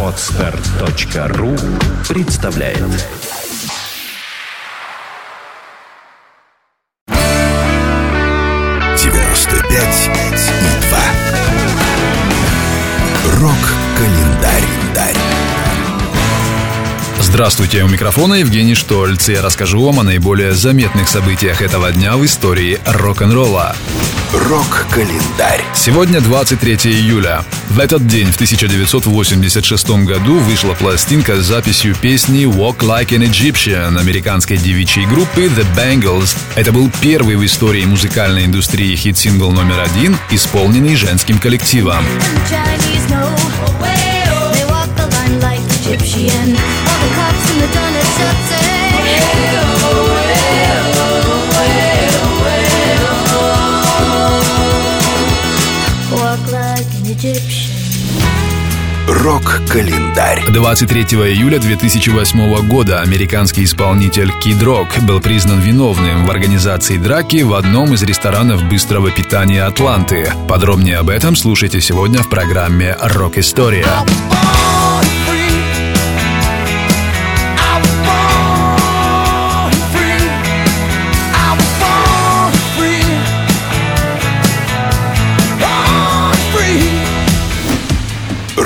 Отстар.ру представляет девяносто пять и два. Рок-календарь. Здравствуйте, у микрофона Евгений Штольц. Я расскажу вам о наиболее заметных событиях этого дня в истории рок-н-ролла. Рок-календарь. Сегодня 23 июля. В этот день, в 1986 году, вышла пластинка с записью песни «Walk Like an Egyptian» американской девичьей группы The Bangles. Это был первый в истории музыкальной индустрии хит-сингл номер один, исполненный женским коллективом. Chinese know they walk the line like Egyptian. Рок-календарь. 23 июля 2008 года американский исполнитель Kid Rock был признан виновным в организации драки в одном из ресторанов быстрого питания Атланты. Подробнее об этом слушайте сегодня в программе «Рок-история».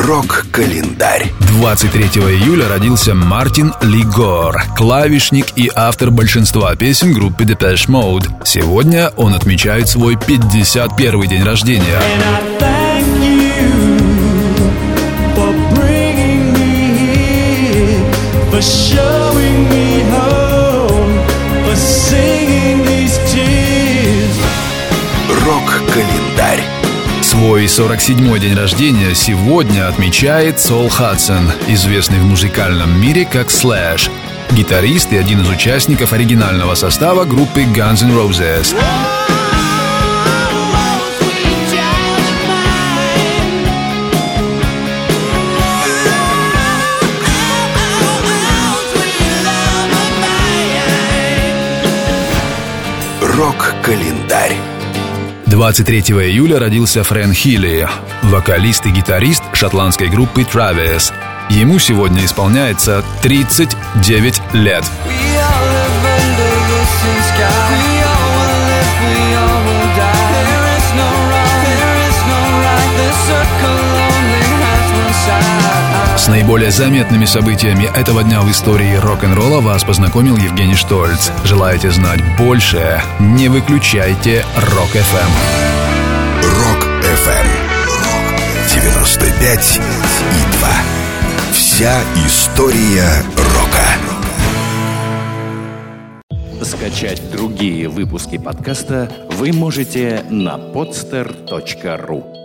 Рок-календарь. 23 июля родился Мартин Лигор, клавишник и автор большинства песен группы Depeche Mode. Сегодня он отмечает свой 51 день рождения. For showing me home, for singing these tears. Рок-календарь. Свой 47-й день рождения сегодня отмечает Сол Хадсон, известный в музыкальном мире как Slash, гитарист и один из участников оригинального состава группы Guns N' Roses. Рок-календарь. 23 июля родился Фрэн Хилли, вокалист и гитарист шотландской группы Travis. Ему сегодня исполняется 39 лет. We С наиболее заметными событиями этого дня в истории рок-н-ролла вас познакомил Евгений Штольц. Желаете знать больше? Не выключайте Рок-ФМ. Rock FM. 95 и 2. Вся история рока. Скачать другие выпуски подкаста вы можете на podster.ru